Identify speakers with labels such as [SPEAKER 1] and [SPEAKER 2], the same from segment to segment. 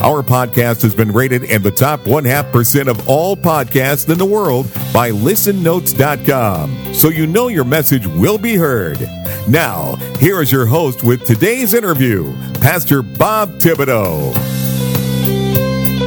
[SPEAKER 1] Our podcast has been rated in the top one half percent of all podcasts in the world by listennotes.com. So you know your message will be heard. Now, here is your host with today's interview, Pastor Bob Thibodeau.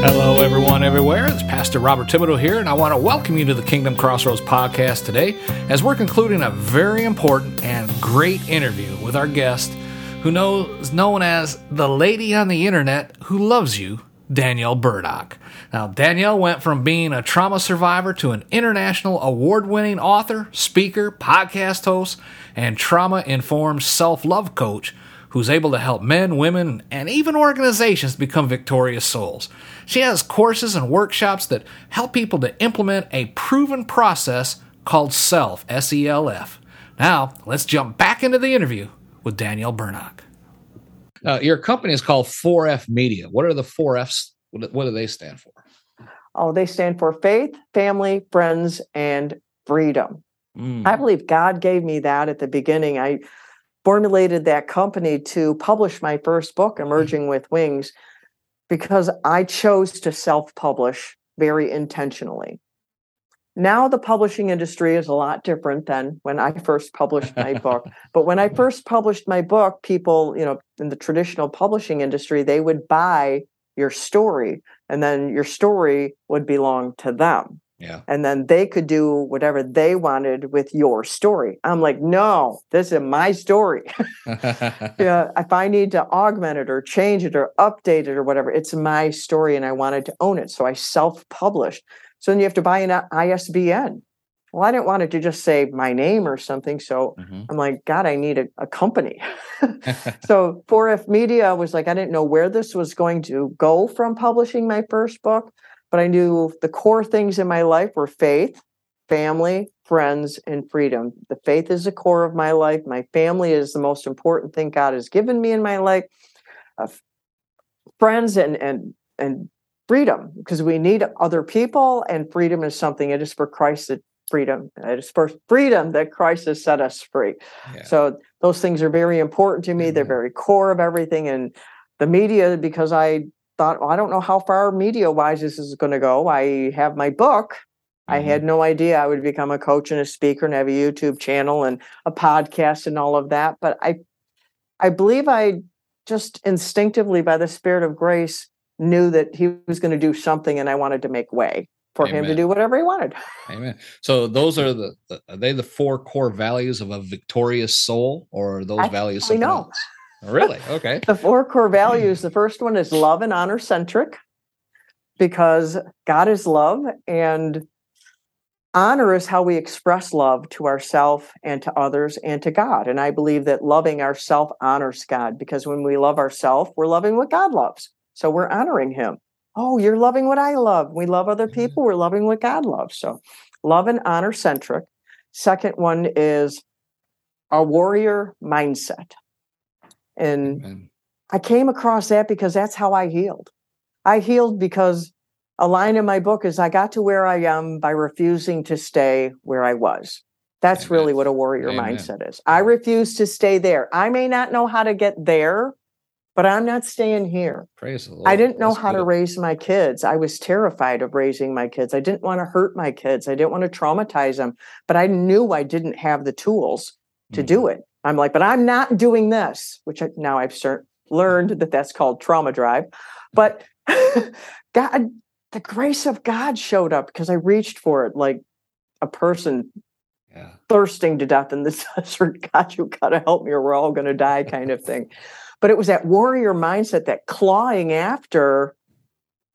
[SPEAKER 2] Hello, everyone, everywhere. It's Pastor Robert Thibodeau here, and I want to welcome you to the Kingdom Crossroads podcast today as we're concluding a very important and great interview with our guest who knows known as the lady on the internet who loves you, Danielle Burnock. Now, Danielle went from being a trauma survivor to an international award winning author, speaker, podcast host, and trauma informed self love coach who's able to help men, women, and even organizations become victorious souls. She has courses and workshops that help people to implement a proven process called SELF, S E L F. Now, let's jump back into the interview with Danielle Burnock. Uh, your company is called 4F Media. What are the 4Fs? What, what do they stand for?
[SPEAKER 3] Oh, they stand for faith, family, friends, and freedom. Mm. I believe God gave me that at the beginning. I formulated that company to publish my first book, mm. Emerging with Wings, because I chose to self publish very intentionally. Now, the publishing industry is a lot different than when I first published my book. But when I first published my book, people, you know, in the traditional publishing industry, they would buy your story and then your story would belong to them.
[SPEAKER 2] Yeah.
[SPEAKER 3] And then they could do whatever they wanted with your story. I'm like, no, this is my story. yeah, if I need to augment it or change it or update it or whatever, it's my story and I wanted to own it. So I self published. So then you have to buy an ISBN. Well, I didn't want it to just say my name or something. So mm-hmm. I'm like, God, I need a, a company. so 4F Media was like, I didn't know where this was going to go from publishing my first book, but I knew the core things in my life were faith, family, friends, and freedom. The faith is the core of my life. My family is the most important thing God has given me in my life. Uh, friends and and and freedom because we need other people and freedom is something it is for christ that freedom it is for freedom that christ has set us free yeah. so those things are very important to me mm-hmm. they're very core of everything and the media because i thought well, i don't know how far media wise this is going to go i have my book mm-hmm. i had no idea i would become a coach and a speaker and have a youtube channel and a podcast and all of that but i i believe i just instinctively by the spirit of grace knew that he was going to do something and I wanted to make way for Amen. him to do whatever he wanted.
[SPEAKER 2] Amen. So those are the, the, are they the four core values of a victorious soul or those I values?
[SPEAKER 3] We know.
[SPEAKER 2] Oh, really? Okay.
[SPEAKER 3] the four core values. The first one is love and honor centric because God is love and honor is how we express love to ourselves and to others and to God. And I believe that loving ourself honors God because when we love ourselves, we're loving what God loves. So we're honoring him. Oh, you're loving what I love. We love other mm-hmm. people. We're loving what God loves. So love and honor centric. Second one is a warrior mindset. And Amen. I came across that because that's how I healed. I healed because a line in my book is I got to where I am by refusing to stay where I was. That's Amen. really what a warrior Amen. mindset is. I refuse to stay there. I may not know how to get there, but I'm not staying here.
[SPEAKER 2] Praise the Lord.
[SPEAKER 3] I didn't know That's how good. to raise my kids. I was terrified of raising my kids. I didn't want to hurt my kids. I didn't want to traumatize them, but I knew I didn't have the tools to mm-hmm. do it. I'm like, but I'm not doing this, which I, now I've cert- learned that that's called trauma drive. But God, the grace of God showed up because I reached for it like a person yeah. thirsting to death in the desert. God, you got to help me or we're all going to die kind of thing but it was that warrior mindset that clawing after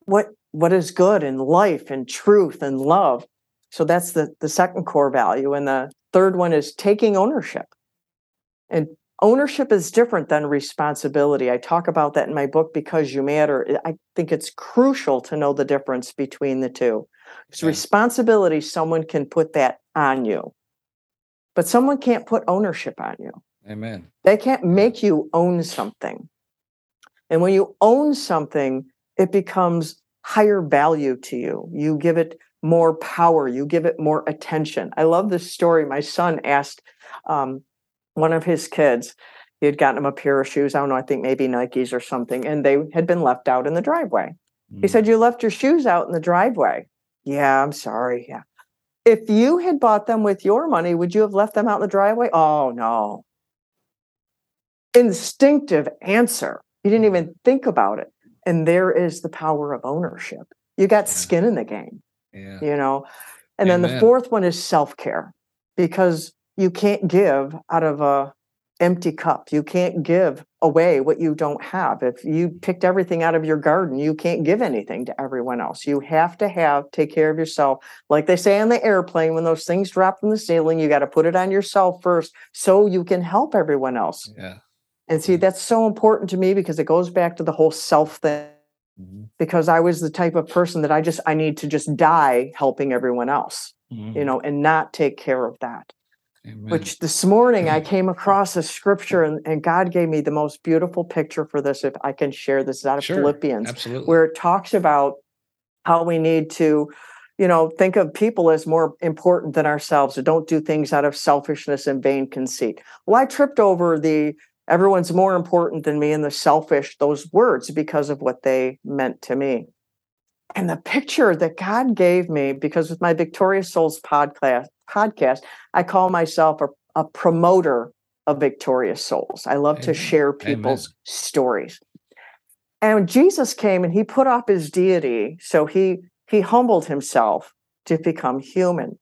[SPEAKER 3] what what is good in life and truth and love. So that's the the second core value. And the third one is taking ownership. And ownership is different than responsibility. I talk about that in my book because you matter. I think it's crucial to know the difference between the two. Because
[SPEAKER 2] Yeah.
[SPEAKER 3] responsibility, someone can put that on you, but someone can't put ownership on you.
[SPEAKER 2] Amen.
[SPEAKER 3] They can't make you own something. And when you own something, it becomes higher value to you. You give it more power, you give it more attention. I love this story. My son asked um, one of his kids, he had gotten him a pair of shoes. I don't know, I think maybe Nikes or something, and they had been left out in the driveway. He
[SPEAKER 2] Mm.
[SPEAKER 3] said, You left your shoes out in the driveway. Yeah, I'm sorry. Yeah. If you had bought them with your money, would you have left them out in the driveway? Oh, no. Instinctive answer. You didn't even think about it. And there is the power of ownership. You got skin in the game,
[SPEAKER 2] Yeah.
[SPEAKER 3] you know? And then the fourth one is self care because you can't give out of a empty cup. You can't give away what you don't have. If you picked everything out of your garden, you can't give anything to everyone else. You have to have take care of yourself. Like they say on the airplane when those things drop from the ceiling, you got to put it on yourself first so you can help everyone else.
[SPEAKER 2] Yeah.
[SPEAKER 3] And see, that's so important to me because it goes back to the whole self thing
[SPEAKER 2] Mhm.
[SPEAKER 3] because I was the type of person that I just I need to just die helping everyone else,
[SPEAKER 2] Mhm.
[SPEAKER 3] you know, and not take care of that
[SPEAKER 2] Amen.
[SPEAKER 3] which this morning I came across a scripture and, and God gave me the most beautiful picture for this. If I can share this, is out of
[SPEAKER 2] Sure.
[SPEAKER 3] Philippians,
[SPEAKER 2] Absolutely.
[SPEAKER 3] where it talks about how we need to, you know, think of people as more important than ourselves, or don't do things out of selfishness and vain conceit. Well, I tripped over the everyone's more important than me and the selfish, those words, because of what they meant to me. And the picture that God gave me, because with my Victorious Souls podcast, podcast, I call myself a, a promoter of Victorious Souls. I love to share people's stories. And Jesus came and he put off his deity, so he he humbled himself to become human.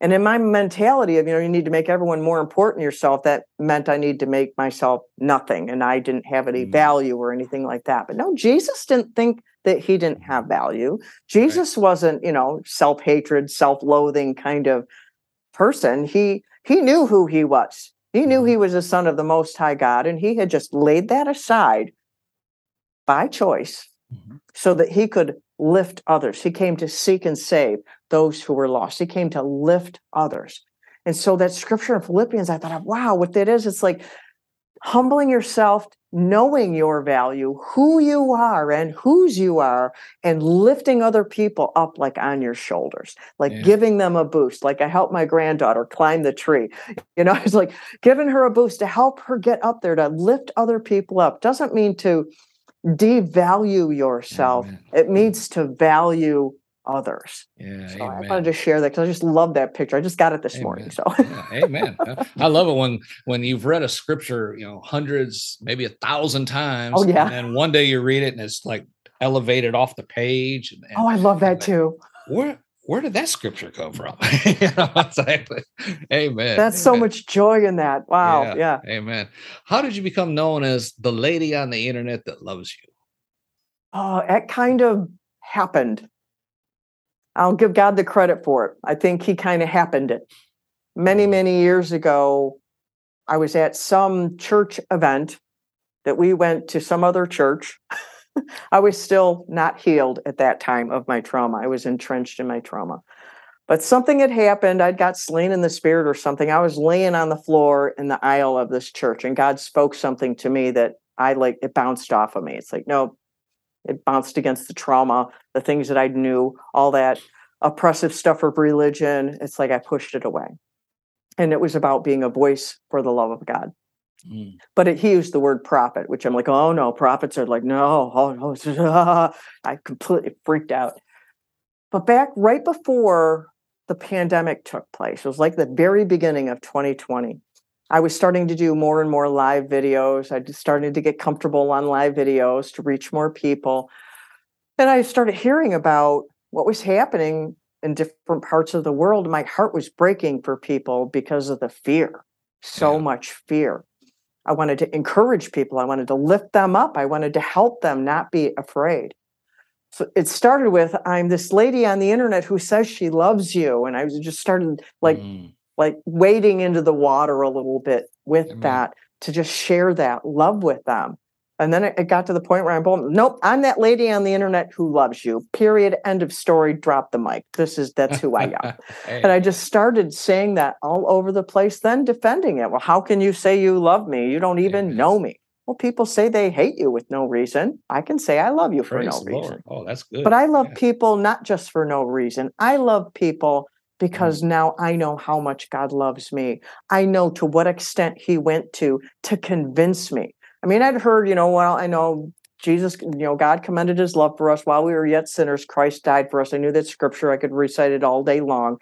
[SPEAKER 3] And in my mentality of, you know, you need to make everyone more important yourself, that meant I need to make myself nothing and I didn't have any
[SPEAKER 2] Mm.
[SPEAKER 3] value or anything like that. But no, Jesus didn't think that he didn't have value. Jesus wasn't, you know, self-hatred, self-loathing kind of person. He he knew who he was. He knew he was a son of the most high God and he had just laid that aside by choice
[SPEAKER 2] Mhm.
[SPEAKER 3] so that he could lift others. He came to seek and save those who were lost. He came to lift others. And so that scripture in Philippians, I thought, wow, what that is, it's like humbling yourself, knowing your value, who you are and whose you are, and lifting other people up like on your shoulders, like
[SPEAKER 2] Yeah.
[SPEAKER 3] giving them a boost. Like I helped my granddaughter climb the tree. You know, it's like giving her a boost to help her get up there, to lift other people up. Doesn't mean to devalue yourself.
[SPEAKER 2] Amen.
[SPEAKER 3] It hmm. means to value others.
[SPEAKER 2] Yeah.
[SPEAKER 3] So I
[SPEAKER 2] amen.
[SPEAKER 3] wanted to share that because I just love that picture. I just got it this morning. So
[SPEAKER 2] yeah, amen. I- I love it when when you've read a scripture, you know, hundreds, maybe a thousand times.
[SPEAKER 3] Oh, yeah.
[SPEAKER 2] And then one day you read it and it's like elevated off the page. And, and
[SPEAKER 3] oh, I love that too.
[SPEAKER 2] where where did that scripture come from? you know, it's like, amen.
[SPEAKER 3] That's so much joy in that. Wow. Yeah.
[SPEAKER 2] Amen. How did you become known as the lady on the internet that loves you?
[SPEAKER 3] Oh, it kind of happened. I'll give God the credit for it. I think He kind of happened it. Many, mm-hmm. many years ago, I was at some church event that we went to some other church. I was still not healed at that time of my trauma. I was entrenched in my trauma. But something had happened. I'd got slain in the spirit or something. I was laying on the floor in the aisle of this church, and God spoke something to me that I like, it bounced off of me. It's like, no, it bounced against the trauma, the things that I knew, all that oppressive stuff of religion. It's like I pushed it away. And it was about being a voice for the love of God.
[SPEAKER 2] Mm,
[SPEAKER 3] But it, he used the word prophet, which I'm like, oh no, prophets are like, no, oh no. I completely freaked out. But back right before the pandemic took place, it was like the very beginning of 2020. I was starting to do more and more live videos. I just started to get comfortable on live videos to reach more people. And I started hearing about what was happening in different parts of the world. My heart was breaking for people because of the fear, so
[SPEAKER 2] Yeah.
[SPEAKER 3] much fear. I wanted to encourage people. I wanted to lift them up. I wanted to help them not be afraid. So it started with I'm this lady on the internet who says she loves you. And I was just started like
[SPEAKER 2] mm,
[SPEAKER 3] like wading into the water a little bit with
[SPEAKER 2] Amen.
[SPEAKER 3] that to just share that love with them. And then it, got to the point where I'm bold. Nope, I'm that lady on the internet who loves you. Period. End of story. Drop the mic. This is that's who I am.
[SPEAKER 2] Hey,
[SPEAKER 3] and I just started saying that all over the place, then defending it. Well, how can you say you love me? You don't even know me. Well, people say they hate you with no reason. I can say I love you for no
[SPEAKER 2] Lord.
[SPEAKER 3] reason.
[SPEAKER 2] Oh, that's good.
[SPEAKER 3] But I love
[SPEAKER 2] Yeah.
[SPEAKER 3] people not just for no reason. I love people
[SPEAKER 2] Mm.
[SPEAKER 3] because now I know how much God loves me. I know to what extent He went to to convince me. I mean, I'd heard, you know, well, I know Jesus, you know, God commended His love for us while we were yet sinners. Christ died for us. I knew that scripture. I could recite it all day long,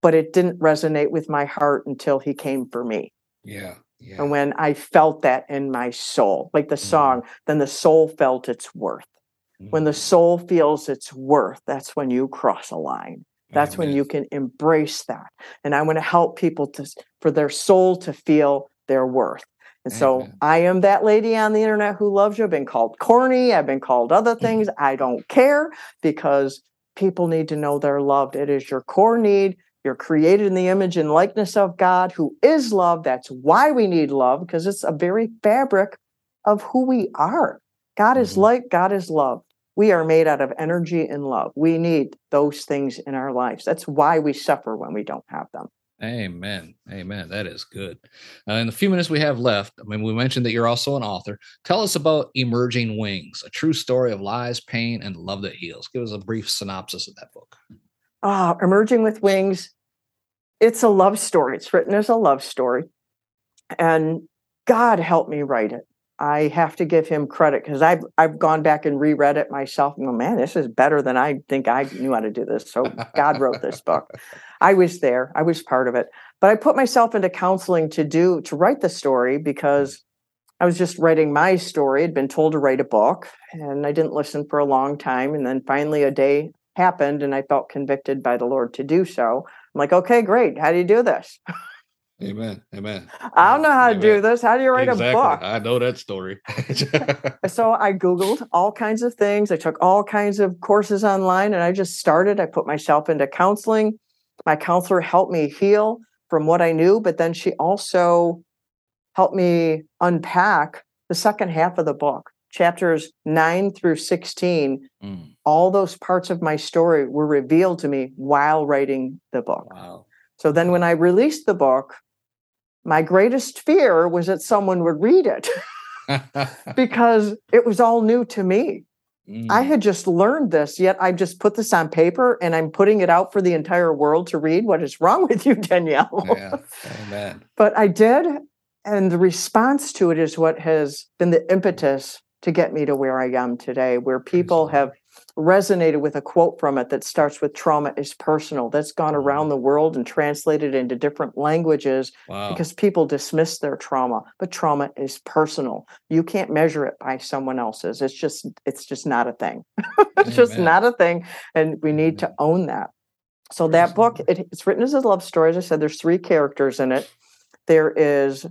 [SPEAKER 3] but it didn't resonate with my heart until He came for me.
[SPEAKER 2] Yeah. Yeah.
[SPEAKER 3] And when I felt that in my soul, like the
[SPEAKER 2] Mhm.
[SPEAKER 3] song, then the soul felt its worth. When the
[SPEAKER 2] Mhm.
[SPEAKER 3] soul feels its worth, that's when you cross a line. That's when you can embrace that. And I want to help people to for their soul to feel their worth. And so
[SPEAKER 2] Amen.
[SPEAKER 3] I am that lady on the internet who loves you. I've been called corny. I've been called other things. I don't care because people need to know they're loved. It is your core need. You're created in the image and likeness of God who is love. That's why we need love because it's a very fabric of who we are. God is
[SPEAKER 2] Mhm.
[SPEAKER 3] light, God is love. We are made out of energy and love. We need those things in our lives. That's why we suffer when we don't have them.
[SPEAKER 2] Amen. Amen. That is good. Uh, in the few minutes we have left, I mean, we mentioned that you're also an author. Tell us about Emerging Wings, a true story of lies, pain, and love that heals. Give us a brief synopsis of that book.
[SPEAKER 3] Ah, Emerging with Wings. It's a love story. It's written as a love story. And God helped me write it. I have to give him credit because I've I've gone back and reread it myself and go, man, this is better than I think I knew how to do this. So God wrote this book. I was there. I was part of it. But I put myself into counseling to do to write the story because I was just writing my story. I'd been told to write a book and I didn't listen for a long time. And then finally a day happened and I felt convicted by the Lord to do so. I'm like, okay, great. How do you do this?
[SPEAKER 2] Amen. Amen.
[SPEAKER 3] I don't know how to do this. How do you write a book?
[SPEAKER 2] I know that story.
[SPEAKER 3] So I Googled all kinds of things. I took all kinds of courses online and I just started. I put myself into counseling. My counselor helped me heal from what I knew, but then she also helped me unpack the second half of the book, chapters nine through 16.
[SPEAKER 2] Mm,
[SPEAKER 3] All those parts of my story were revealed to me while writing the book.
[SPEAKER 2] wow.
[SPEAKER 3] So then when I released the book, my greatest fear was that someone would read it because it was all new to me. I
[SPEAKER 2] Mm,
[SPEAKER 3] had just learned this, yet I just put this on paper and I'm putting it out for the entire world to read. What is wrong with you, Danielle?
[SPEAKER 2] yeah. Amen.
[SPEAKER 3] but I did. And the response to it is what has been the impetus to get me to where I am today, where people have resonated with a quote from it that starts with trauma is personal. That's gone around the world and translated into different languages
[SPEAKER 2] Wow.
[SPEAKER 3] because people dismiss their trauma but trauma is personal. You can't measure it by someone else's. It's just it's just not a thing. It's just not a thing and we need to own that. So that book it, it's written as a love story. As i said there's three characters in it. There is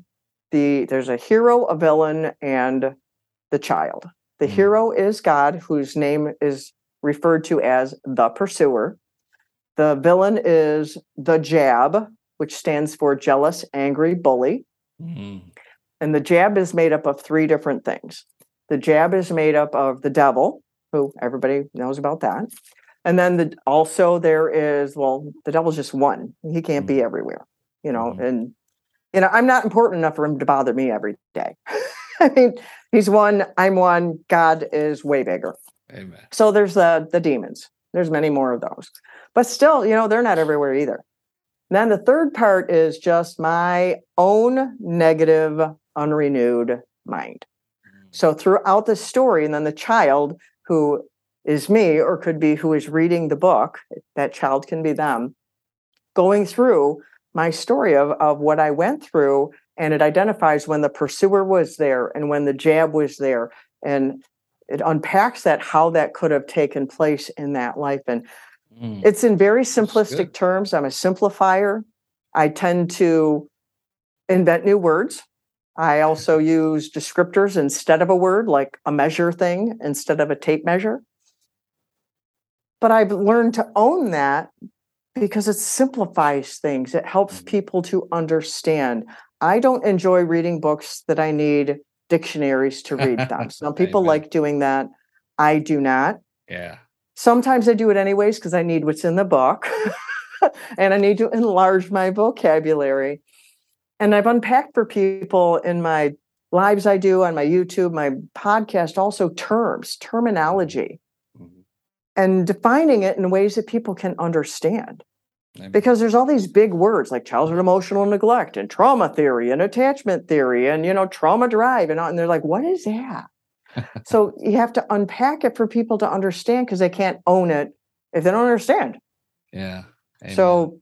[SPEAKER 3] the there's a hero a villain and the child the
[SPEAKER 2] Mm.
[SPEAKER 3] hero is god whose name is referred to as the pursuer the villain is the jab which stands for jealous angry bully
[SPEAKER 2] Mm,
[SPEAKER 3] and the jab is made up of three different things. The jab is made up of the devil, who everybody knows about that. And then the, also there is, well, the devil's just one. He can't be everywhere, you know,
[SPEAKER 2] Mhm.
[SPEAKER 3] and, you know, I'm not important enough for him to bother me every day. I mean, he's one, I'm one, God is way bigger.
[SPEAKER 2] amen.
[SPEAKER 3] So there's the the demons. There's many more of those. But still, you know, they're not everywhere either. And Then the third part is just my own negative, unrenewed mind. Mm. So throughout the story, and then the child who is me, or could be who is reading the book, that child can be them, going through my story of, of what I went through. And it identifies when the pursuer was there and when the jab was there. And it unpacks that how that could have taken place in that life. And
[SPEAKER 2] Mm,
[SPEAKER 3] it's in very simplistic terms. I'm a simplifier. I tend to invent new words. I also use descriptors instead of a word, like a measure thing instead of a tape measure. But I've learned to own that because it simplifies things. It helps
[SPEAKER 2] Mhm.
[SPEAKER 3] people to understand. I don't enjoy reading books that I need dictionaries to read them. Some people like doing that. I do not.
[SPEAKER 2] Yeah.
[SPEAKER 3] Sometimes I do it anyways because I need what's in the book and I need to enlarge my vocabulary. And I've unpacked for people in my lives I do on my YouTube, my podcast, also terms, terminology, mm-hmm. and defining it in ways that people can understand. Because there's all these big words like childhood emotional neglect and trauma theory and attachment theory and you know trauma drive and, and they're like, what is that? so you have to unpack it for people to understand because they can't own it if they don't understand.
[SPEAKER 2] Yeah.
[SPEAKER 3] Amen. So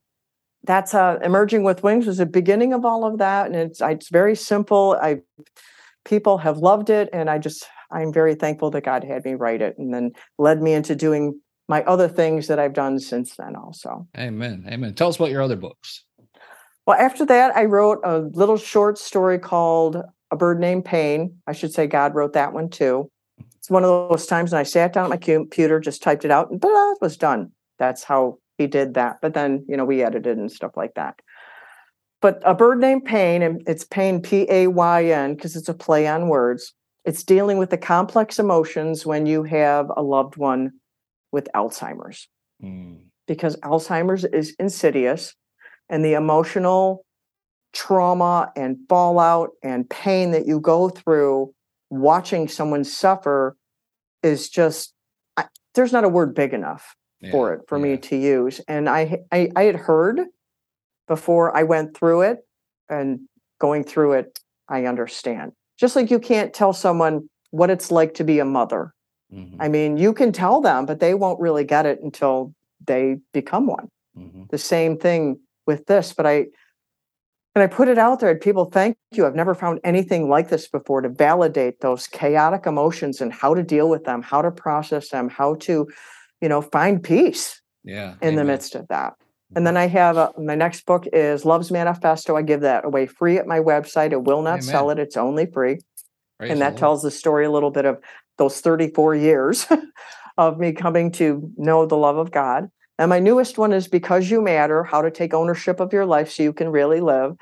[SPEAKER 3] that's uh, emerging with wings was the beginning of all of that, and it's it's very simple. I people have loved it, and I just I'm very thankful that God had me write it, and then led me into doing my other things that I've done since then. Also,
[SPEAKER 2] Amen. Amen. Tell us about your other books.
[SPEAKER 3] Well, after that, I wrote a little short story called A Bird Named Payn. I should say God wrote that one too. It's one of those times when I sat down at my computer, just typed it out, and blah, it was done. That's how he did that. But then, you know, we edited and stuff like that. But a bird named Payn, and it's Payn P A Y N because it's a play on words. It's dealing with the complex emotions when you have a loved one with Alzheimer's. Mm. Because Alzheimer's is insidious and the emotional trauma and fallout and pain that you go through watching someone suffer is just I, there's not a word big enough yeah, for it for yeah. me to use. And I, I I had heard before I went through it, and going through it, I understand. Just like you can't tell someone what it's like to be a mother. Mm-hmm. I mean, you can tell them, but they won't really get it until they become one. Mm-hmm. The same thing with this, but I and I put it out there and people thank you. I've never found anything like this before to validate those chaotic emotions and how to deal with them, how to process them, how to you know, find peace
[SPEAKER 2] yeah,
[SPEAKER 3] in amen. the midst of that. And then I have a, my next book is Love's Manifesto. I give that away free at my website. It will not amen. sell it. It's only free. Praise and that tells the story a little bit of those 34 years of me coming to know the love of God. And my newest one is Because You Matter How to Take Ownership of Your Life So You Can Really Live.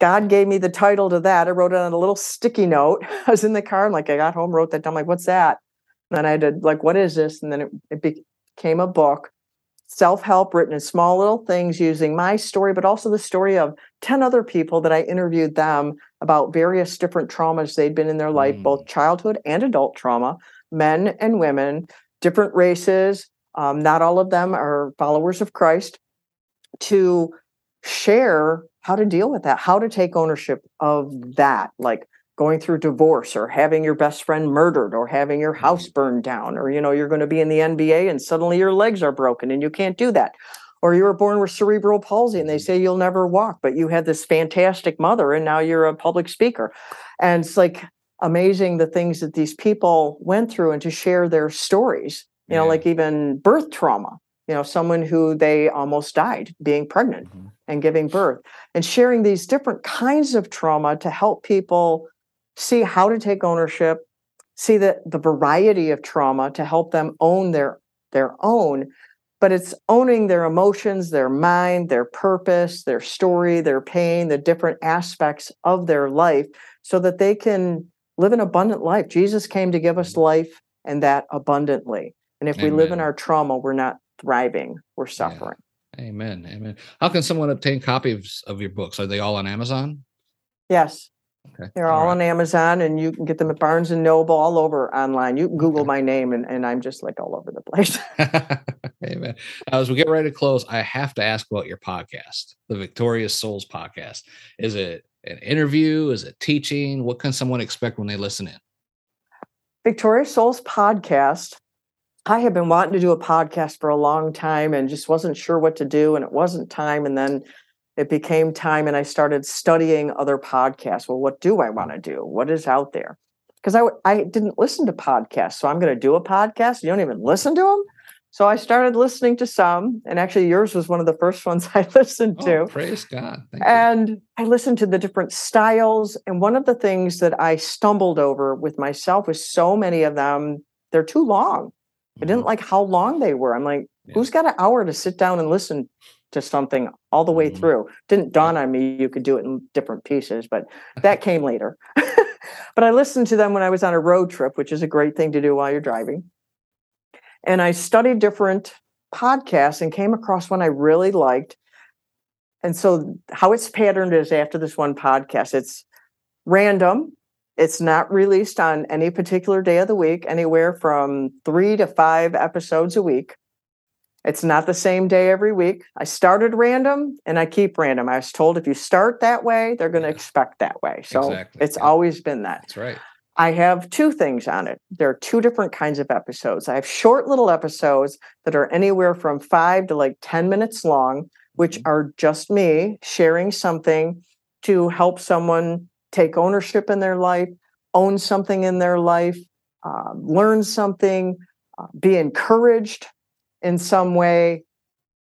[SPEAKER 3] God gave me the title to that. I wrote it on a little sticky note. I was in the car. I'm like, I got home, wrote that down. I'm like, what's that? And I did like, what is this? And then it, it became a book, self help written in small little things using my story, but also the story of 10 other people that I interviewed them about various different traumas they'd been in their life, mm. both childhood and adult trauma, men and women, different races. Um, not all of them are followers of Christ, to share how to deal with that, how to take ownership of that. Like, going through divorce or having your best friend murdered or having your house mm-hmm. burned down or you know you're going to be in the NBA and suddenly your legs are broken and you can't do that or you were born with cerebral palsy and they mm-hmm. say you'll never walk but you had this fantastic mother and now you're a public speaker and it's like amazing the things that these people went through and to share their stories you know like even birth trauma you know someone who they almost died being pregnant mm-hmm. and giving birth and sharing these different kinds of trauma to help people see how to take ownership, see the, the variety of trauma to help them own their their own but it's owning their emotions, their mind, their purpose, their story, their pain, the different aspects of their life so that they can live an abundant life. Jesus came to give us life and that abundantly. And if Amen. we live in our trauma, we're not thriving, we're suffering.
[SPEAKER 2] Yeah. Amen. Amen. How can someone obtain copies of your books? Are they all on Amazon?
[SPEAKER 3] Yes. Okay. They're all, all right. on Amazon and you can get them at Barnes and Noble all over online. You Google okay. my name and, and I'm just like all over the place.
[SPEAKER 2] Amen. As we get ready to close, I have to ask about your podcast, the Victorious Souls podcast. Is it an interview? Is it teaching? What can someone expect when they listen in?
[SPEAKER 3] Victorious Souls podcast. I have been wanting to do a podcast for a long time and just wasn't sure what to do, and it wasn't time. And then it became time and I started studying other podcasts. Well, what do I want to do? What is out there? Because I, I didn't listen to podcasts. So I'm going to do a podcast. You don't even listen to them. So I started listening to some, and actually, yours was one of the first ones I listened to.
[SPEAKER 2] Oh, praise God.
[SPEAKER 3] Thank and you. I listened to the different styles. And one of the things that I stumbled over with myself was so many of them, they're too long. I didn't mm-hmm. like how long they were. I'm like, yeah. who's got an hour to sit down and listen to something all the way mm-hmm. through. Didn't dawn on me you could do it in different pieces, but that came later. but I listened to them when I was on a road trip, which is a great thing to do while you're driving. And I studied different podcasts and came across one I really liked. And so, how it's patterned is after this one podcast, it's random. It's not released on any particular day of the week, anywhere from three to five episodes a week. It's not the same day every week. I started random and I keep random. I was told if you start that way, they're going to
[SPEAKER 2] Yeah.
[SPEAKER 3] expect that way. So
[SPEAKER 2] Exactly.
[SPEAKER 3] it's
[SPEAKER 2] Yeah.
[SPEAKER 3] always been that.
[SPEAKER 2] That's right.
[SPEAKER 3] I have two things on it. There are two different kinds of episodes. I have short little episodes that are anywhere from five to like 10 minutes long, which
[SPEAKER 2] Mhm.
[SPEAKER 3] are just me sharing something to help someone take ownership in their life, own something in their life, um, learn something, uh, be encouraged in some way.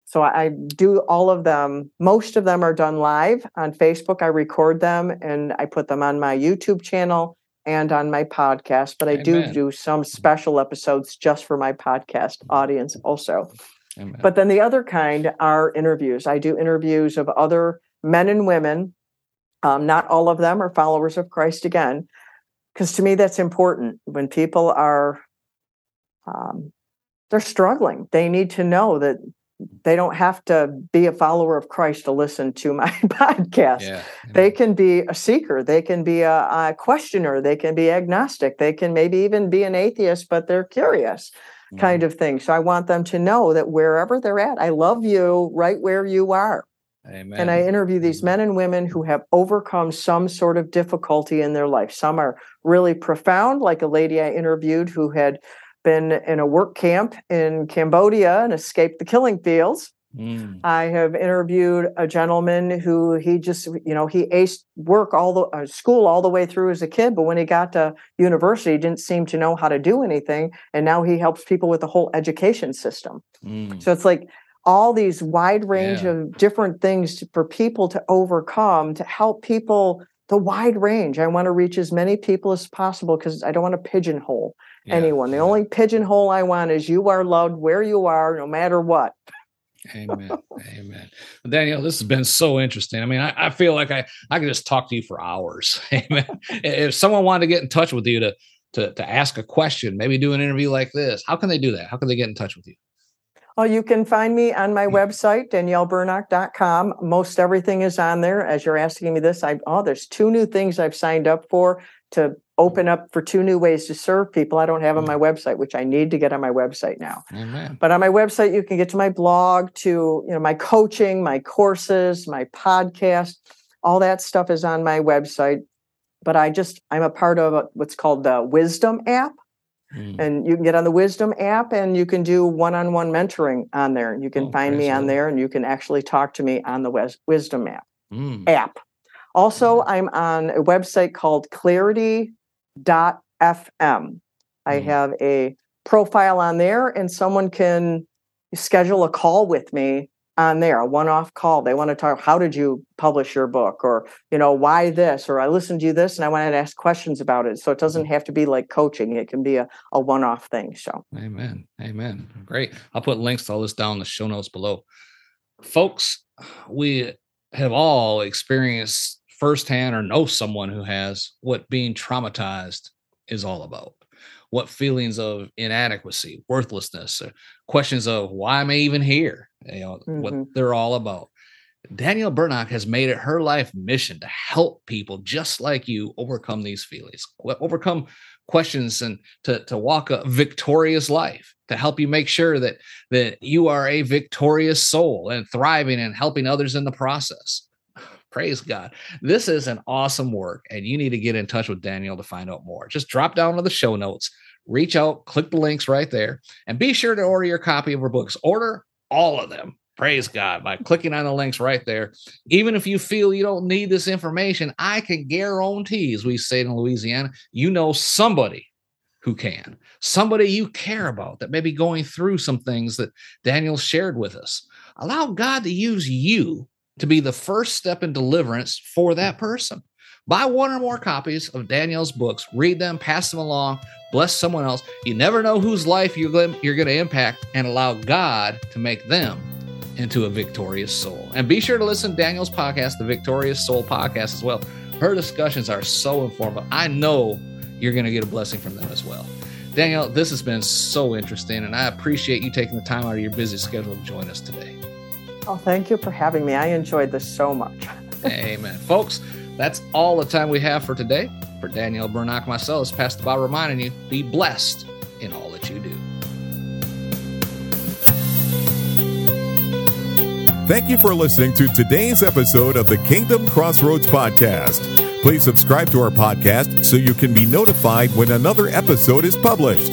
[SPEAKER 3] So I I do all of them. Most of them are done live on Facebook. I record them and I put them on my YouTube channel and on my podcast. But I do do some special episodes just for my podcast audience also.
[SPEAKER 2] Amen.
[SPEAKER 3] But then the other kind are interviews. I do interviews of other men and women. Um, not all of them are followers of Christ again, because to me that's important. When people are, um, they're struggling. They need to know that they don't have to be a follower of Christ to listen to my podcast.
[SPEAKER 2] yeah.
[SPEAKER 3] They can be a seeker. They can be a, a questioner. They can be agnostic. They can maybe even be an atheist, but they're curious
[SPEAKER 2] Mm-hmm.
[SPEAKER 3] kind of thing. So I want them to know that wherever they're at, I love you right where you are.
[SPEAKER 2] Amen.
[SPEAKER 3] And I interview these men and women who have overcome some sort of difficulty in their life. Some are really profound, like a lady I interviewed who had been in a work camp in Cambodia and escaped the killing fields.
[SPEAKER 2] Mm.
[SPEAKER 3] I have interviewed a gentleman who he just, you know, he aced work all the uh, school all the way through as a kid, but when he got to university, he didn't seem to know how to do anything, and now he helps people with the whole education system.
[SPEAKER 2] Mm.
[SPEAKER 3] So it's like all these wide range
[SPEAKER 2] Yeah.
[SPEAKER 3] of different things to, for people to overcome to help people the wide range. I want to reach as many people as possible because I don't want to pigeonhole
[SPEAKER 2] Yeah,
[SPEAKER 3] anyone. The only pigeonhole I want is you are loved where you are, no matter what.
[SPEAKER 2] Amen. Amen. Daniel, this has been so interesting. I mean, I, I feel like I, I could just talk to you for hours. Amen. If someone wanted to get in touch with you to, to, to ask a question, maybe do an interview like this, how can they do that? How can they get in touch with you?
[SPEAKER 3] Oh, you can find me on my hmm. website, danielleburnock.com. Most everything is on there. As you're asking me this, I oh, there's two new things I've signed up for to open up for two new ways to serve people I don't have on my website, which I need to get on my website now.
[SPEAKER 2] Amen.
[SPEAKER 3] But on my website, you can get to my blog, to you know my coaching, my courses, my podcast. All that stuff is on my website. But I just I'm a part of what's called the Wisdom app,
[SPEAKER 2] Mm.
[SPEAKER 3] and you can get on the Wisdom app, and you can do one-on-one mentoring on there. You can
[SPEAKER 2] Oh,
[SPEAKER 3] find me on there, and you can actually talk to me on the Wes- Wisdom app.
[SPEAKER 2] Mm.
[SPEAKER 3] app. Also, I'm on a website called clarity.fm. I
[SPEAKER 2] Mm.
[SPEAKER 3] have a profile on there, and someone can schedule a call with me on there, a one-off call. They want to talk, how did you publish your book? Or, you know, why this? Or I listened to you this and I wanted to ask questions about it. So it doesn't have to be like coaching. It can be a, a one-off thing. So
[SPEAKER 2] Amen. Amen. Great. I'll put links to all this down in the show notes below. Folks, we have all experienced firsthand or know someone who has what being traumatized is all about. What feelings of inadequacy, worthlessness, or questions of why am I even here? You know, what
[SPEAKER 3] Mhm.
[SPEAKER 2] they're all about. Danielle Burnock has made it her life mission to help people just like you overcome these feelings, overcome questions and to, to walk a victorious life, to help you make sure that that you are a victorious soul and thriving and helping others in the process. Praise God. This is an awesome work, and you need to get in touch with Daniel to find out more. Just drop down to the show notes, reach out, click the links right there, and be sure to order your copy of her books. Order all of them. Praise God by clicking on the links right there. Even if you feel you don't need this information, I can guarantee, as we say in Louisiana, you know somebody who can, somebody you care about that may be going through some things that Daniel shared with us. Allow God to use you to be the first step in deliverance for that person. Buy one or more copies of Daniel's books, read them, pass them along, bless someone else. You never know whose life you're going to impact, and allow God to make them into a victorious soul. And be sure to listen to Daniel's podcast, the Victorious Soul Podcast, as well. Her discussions are so informative. I know you're going to get a blessing from them as well. Danielle, this has been so interesting, and I appreciate you taking the time out of your busy schedule to join us today.
[SPEAKER 3] Oh, thank you for having me. I enjoyed this so much.
[SPEAKER 2] Amen. Folks, that's all the time we have for today. For Danielle Burnock, myself, it's Pastor Bob reminding you be blessed in all that you do.
[SPEAKER 1] Thank you for listening to today's episode of the Kingdom Crossroads Podcast. Please subscribe to our podcast so you can be notified when another episode is published.